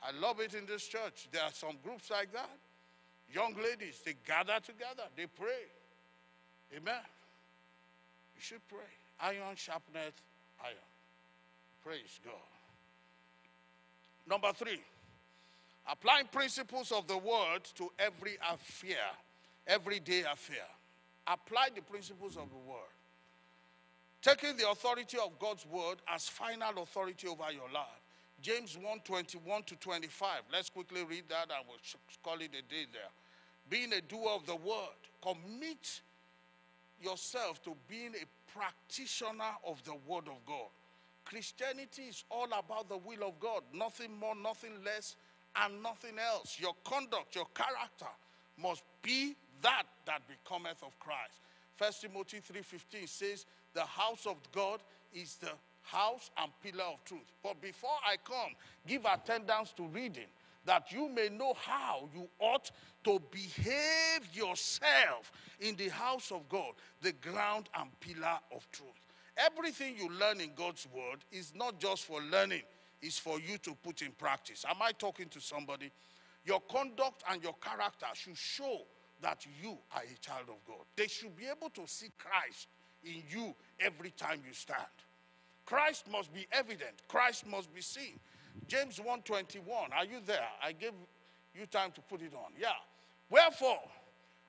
I love it in this church. There are some groups like that. Young ladies, they gather together, they pray. Amen. You should pray. Iron sharpeneth iron. Praise God. Number three, applying principles of the word to every affair, everyday affair. Apply the principles of the word. Taking the authority of God's word as final authority over your life. James 1 21 to 25. Let's quickly read that and we'll call it a day there. Being a doer of the word, commit yourself to being a practitioner of the word of God. Christianity is all about the will of God, nothing more, nothing less, and nothing else. Your conduct, your character must be that that becometh of Christ. First Timothy 3:15 says, "The house of God is the house and pillar of truth." But before I come, give attendance to reading that you may know how you ought to behave yourself in the house of God, the ground and pillar of truth. Everything you learn in God's word is not just for learning, it's for you to put in practice. Am I talking to somebody? Your conduct and your character should show that you are a child of God. They should be able to see Christ in you every time you stand. Christ must be evident. Christ must be seen. James 1:21. Are you there? I gave you time to put it on. Yeah. Wherefore,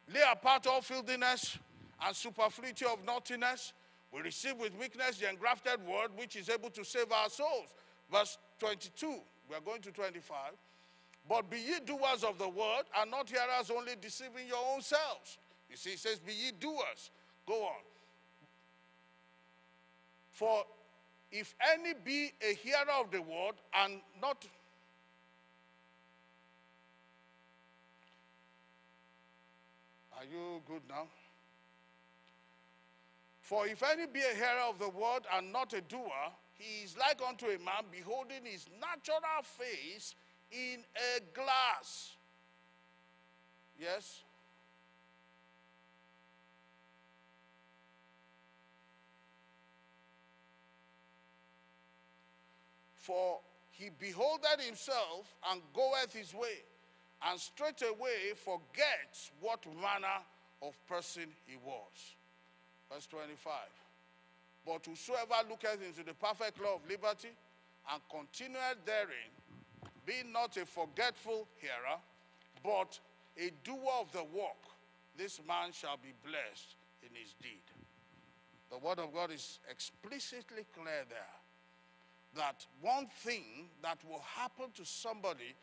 lay apart all filthiness and superfluity of naughtiness. We receive with weakness the engrafted word which is able to save our souls. Verse 22. We are going to 25. But be ye doers of the word and not hearers only deceiving your own selves. You see, it says, Be ye doers. Go on. For if any be a hearer of the word and not Are you good now? For if any be a hearer of the word and not a doer, he is like unto a man beholding his natural face in a glass. Yes? For he beholdeth himself and goeth his way, and straightway forgets what manner of person he was. Verse 25. But whosoever looketh into the perfect law of liberty and continueth therein, be not a forgetful hearer, but a doer of the work, this man shall be blessed in his deed. The word of God is explicitly clear there that one thing that will happen to somebody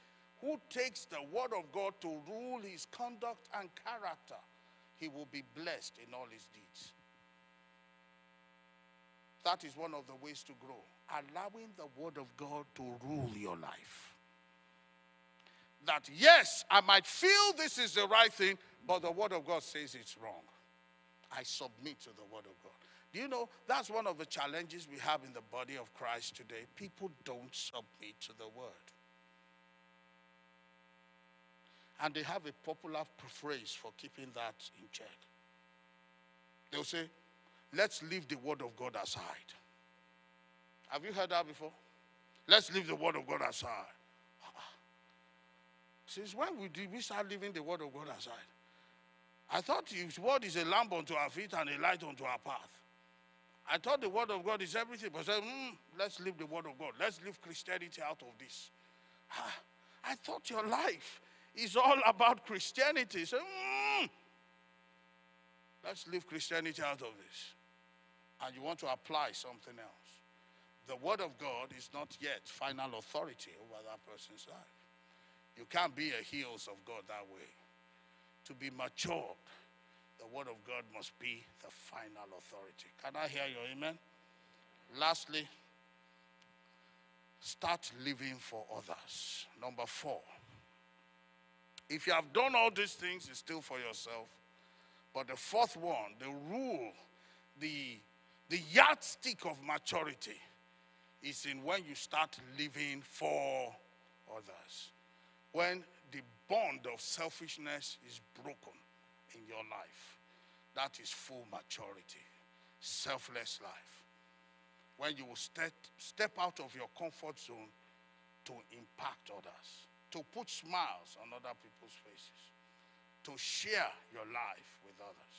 who takes the word of God to rule his conduct and character, he will be blessed in all his deeds. That is one of the ways to grow. Allowing the word of God to rule your life. That, yes, I might feel this is the right thing, but the word of God says it's wrong. I submit to the word of God. Do you know that's one of the challenges we have in the body of Christ today? People don't submit to the word. And they have a popular phrase for keeping that in check. They'll say, let's leave the word of God aside. Have you heard that before? Let's leave the word of God aside. Since when we did we start leaving the word of God aside? I thought his word is a lamp unto our feet and a light unto our path. I thought the word of God is everything, but said, mm, let's leave the word of God. Let's leave Christianity out of this. I thought your life is all about Christianity. So, mm, let's leave Christianity out of this. And you want to apply something else. The word of God is not yet final authority over that person's life. You can't be a heels of God that way. To be matured, the word of God must be the final authority. Can I hear your amen? Lastly, start living for others. Number four. If you have done all these things, it's still for yourself. But the fourth one, the rule, the, the yardstick of maturity is in when you start living for others. When the bond of selfishness is broken in your life. That is full maturity, selfless life. When you will step, step out of your comfort zone to impact others, to put smiles on other people's faces, to share your life with others.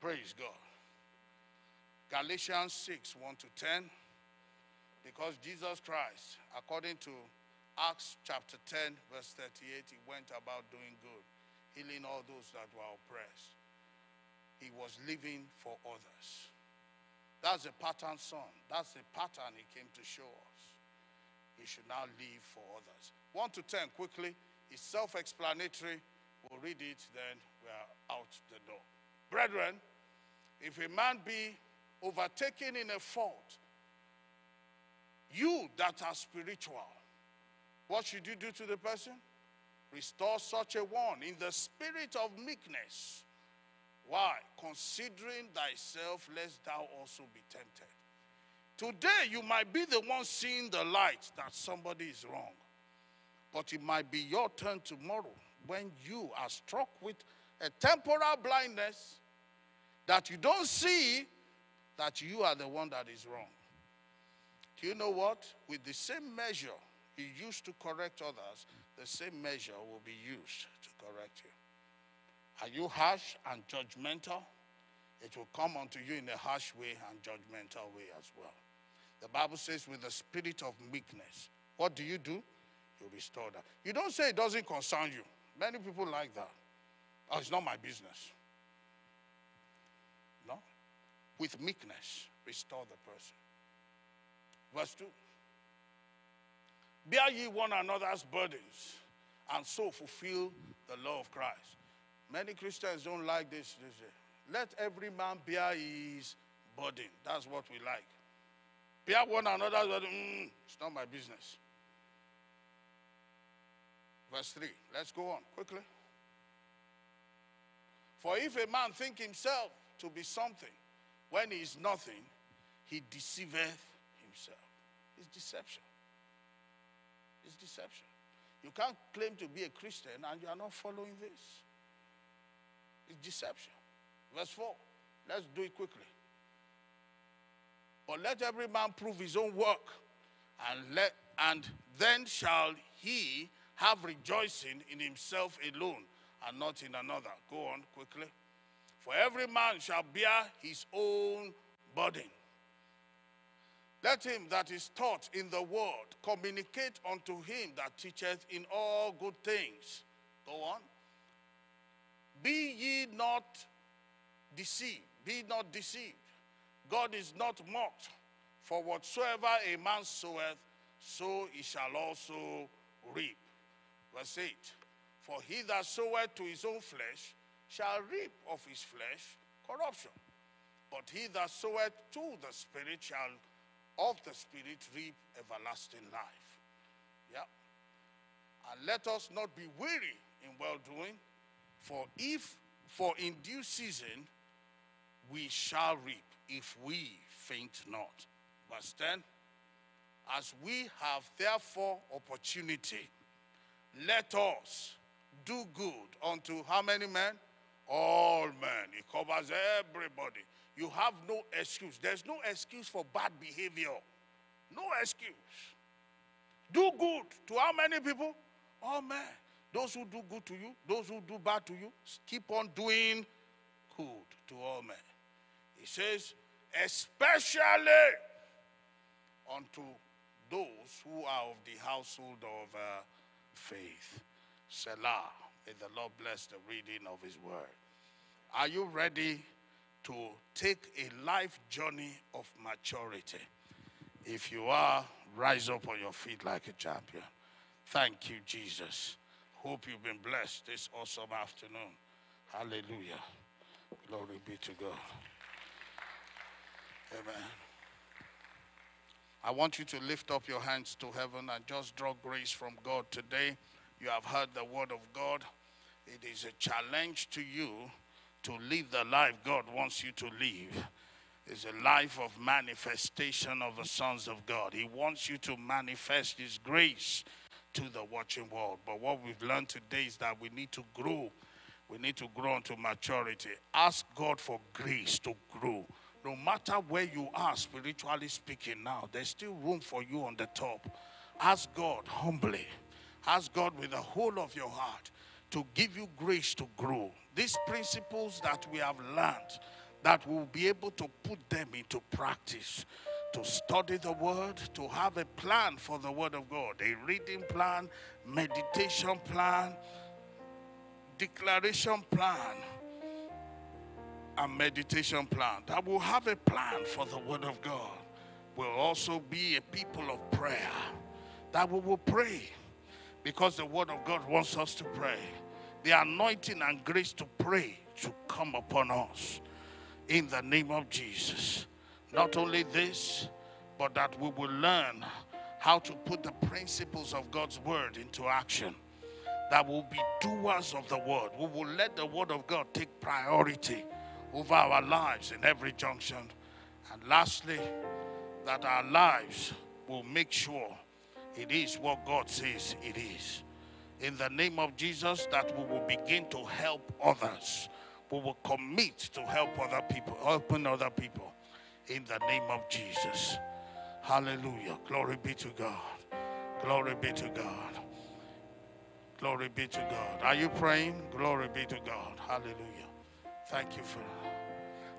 Praise God. Galatians 6 1 to 10. Because Jesus Christ, according to Acts chapter 10, verse 38, he went about doing good healing all those that were oppressed. He was living for others. That's a pattern son. That's the pattern he came to show us. He should now live for others. 1 to 10, quickly. It's self explanatory. We'll read it, then we're out the door. Brethren, if a man be overtaken in a fault, you that are spiritual, what should you do to the person? Restore such a one in the spirit of meekness. Why? Considering thyself, lest thou also be tempted. Today, you might be the one seeing the light that somebody is wrong. But it might be your turn tomorrow when you are struck with a temporal blindness that you don't see that you are the one that is wrong. Do you know what? With the same measure you used to correct others, the same measure will be used to correct you. Are you harsh and judgmental? It will come unto you in a harsh way and judgmental way as well. The Bible says, with the spirit of meekness. What do you do? You restore that. You don't say it doesn't concern you. Many people like that. Oh, it's not my business. No. With meekness, restore the person. Verse 2. Bear ye one another's burdens, and so fulfill the law of Christ. Many Christians don't like this. Let every man bear his burden. That's what we like. Bear one another's burden. Mm, it's not my business. Verse 3. Let's go on quickly. For if a man think himself to be something when he is nothing, he deceiveth himself. It's deception. It's deception. You can't claim to be a Christian and you are not following this. It's deception. Verse 4. Let's do it quickly. But let every man prove his own work, and let And then shall he have rejoicing in himself alone and not in another. Go on quickly. For every man shall bear his own burden. Let him that is taught in the word communicate unto him that teacheth in all good things. Go on. Be ye not deceived. Be not deceived. God is not mocked. For whatsoever a man soweth, so he shall also reap. Verse 8 For he that soweth to his own flesh shall reap of his flesh corruption. But he that soweth to the Spirit shall of the Spirit reap everlasting life. Yeah. And let us not be weary in well doing, for if for in due season we shall reap if we faint not. Verse 10 As we have therefore opportunity, let us do good unto how many men? All men. It covers everybody. You have no excuse. There's no excuse for bad behavior. No excuse. Do good to how many people? All men. Those who do good to you, those who do bad to you, keep on doing good to all men. He says, especially unto those who are of the household of uh, faith. Selah. May the Lord bless the reading of his word. Are you ready to take a life journey of maturity? If you are, rise up on your feet like a champion. Thank you, Jesus. Hope you've been blessed this awesome afternoon. Hallelujah. Glory be to God. Amen. I want you to lift up your hands to heaven and just draw grace from God today. You have heard the word of God. It is a challenge to you to live the life God wants you to live. It's a life of manifestation of the sons of God. He wants you to manifest His grace to the watching world. But what we've learned today is that we need to grow. We need to grow into maturity. Ask God for grace to grow no matter where you are spiritually speaking now, there's still room for you on the top. Ask God humbly, ask God with the whole of your heart to give you grace to grow. These principles that we have learned, that we'll be able to put them into practice, to study the word, to have a plan for the word of God, a reading plan, meditation plan, declaration plan and meditation plan, that will have a plan for the Word of God. We'll also be a people of prayer, that we will pray because the Word of God wants us to pray. The anointing and grace to pray to come upon us in the name of Jesus. Not only this, but that we will learn how to put the principles of God's word into action. That we will be doers of the word. We will let the word of God take priority over our lives in every junction. And lastly, that our lives will make sure it is what God says it is. In the name of Jesus, that we will begin to help others. We will commit to help other people, helping other people. In the name of Jesus. Hallelujah. Glory be to God. Glory be to God. Glory be to God. Are you praying? Glory be to God. Hallelujah. Thank you for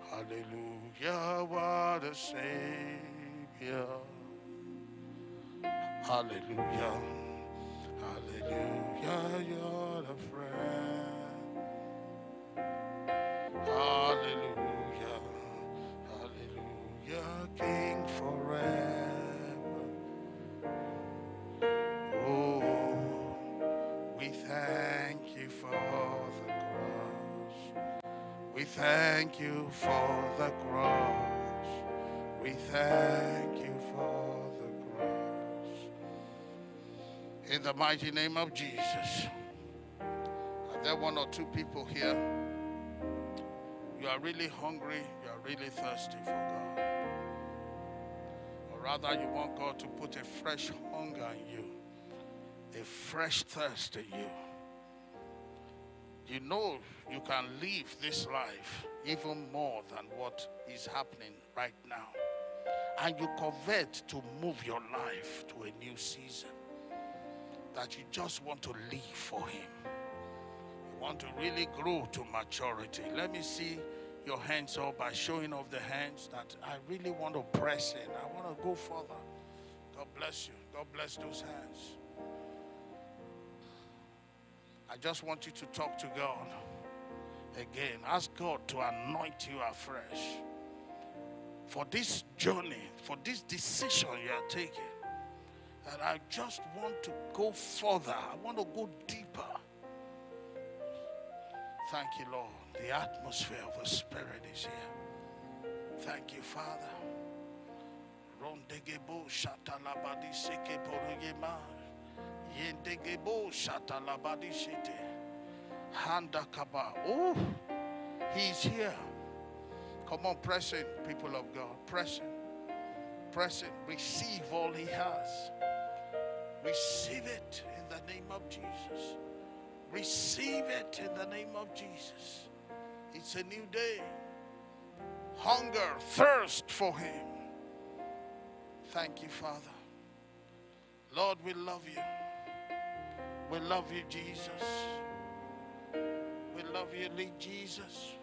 Hallelujah, what a Savior. Hallelujah. Hallelujah, you're a friend. Hallelujah. King forever. Oh, we thank you for the cross. we thank you for the cross. We thank you for the cross. In the mighty name of Jesus. Are there one or two people here? You are really hungry, you are really thirsty for God. Rather, you want God to put a fresh hunger in you, a fresh thirst in you you know you can live this life even more than what is happening right now. and you covet to move your life to a new season, that you just want to live for Him, you want to really grow to maturity. Let me see your hands up by showing off the hands that I really want to press in. I want go further. God bless you. God bless those hands. I just want you to talk to God again. Ask God to anoint you afresh for this journey, for this decision you are taking. And I just want to go further, I want to go deeper. Thank you, Lord. The atmosphere of the Spirit is here. Thank you, Father. Rondegebo shatalabadi seke porugema. Yendegebo shatalabadi shete. Handakaba. Oh, he's here. Come on, press in, people of God. Press in. Press in. Receive all he has. Receive it in the name of Jesus. Receive it in the name of Jesus. It's a new day. Hunger, thirst for Him. Thank you, Father. Lord, we love you. We love you, Jesus. We love you, lead Jesus.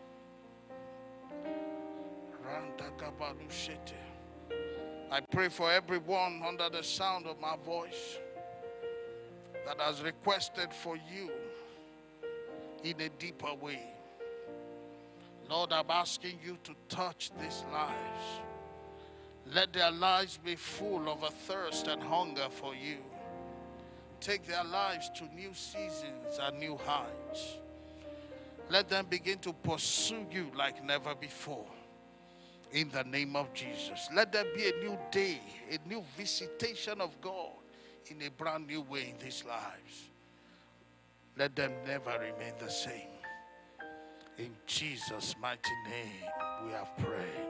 I pray for everyone under the sound of my voice that has requested for you in a deeper way. Lord, I'm asking you to touch these lives. Let their lives be full of a thirst and hunger for you. Take their lives to new seasons and new heights. Let them begin to pursue you like never before. In the name of Jesus. Let there be a new day, a new visitation of God in a brand new way in these lives. Let them never remain the same. In Jesus' mighty name, we have prayed.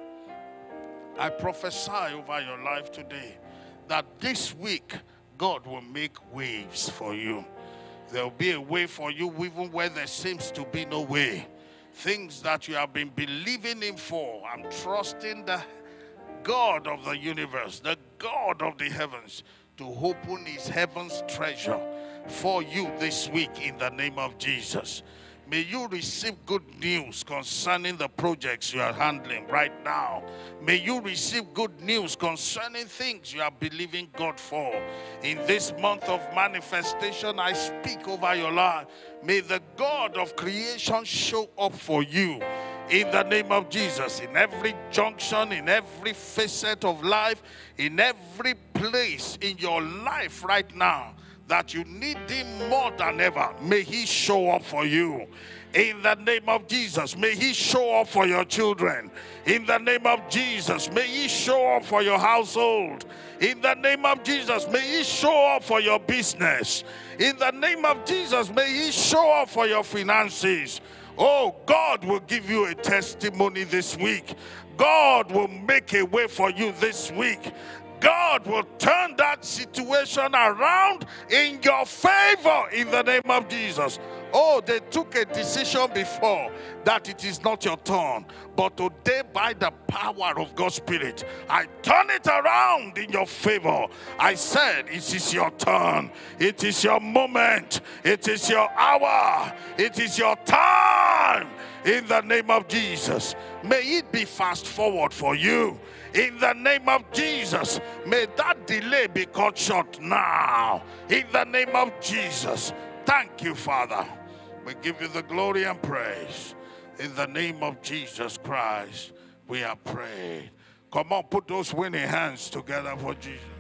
I prophesy over your life today that this week God will make waves for you. There will be a way for you even where there seems to be no way. Things that you have been believing Him for. I'm trusting the God of the universe, the God of the heavens, to open His heaven's treasure for you this week in the name of Jesus. May you receive good news concerning the projects you are handling right now. May you receive good news concerning things you are believing God for. In this month of manifestation, I speak over your life. May the God of creation show up for you in the name of Jesus. In every junction, in every facet of life, in every place in your life right now that you need Him more than ever, may He show up for you. In the name of Jesus, may He show up for your children. In the name of Jesus, may He show up for your household. In the name of Jesus, may He show up for your business. In the name of Jesus, may He show up for your finances. Oh, God will give you a testimony this week. God will make a way for you this week. God will turn that situation around in your favor in the name of Jesus. Oh, they took a decision before that it is not your turn. But today, by the power of God's Spirit, I turn it around in your favor. I said, It is your turn. It is your moment. It is your hour. It is your time. In the name of Jesus. May it be fast forward for you. In the name of Jesus, may that delay be cut short now. In the name of Jesus. Thank you, Father. We give you the glory and praise. In the name of Jesus Christ, we are prayed. Come on, put those winning hands together for Jesus.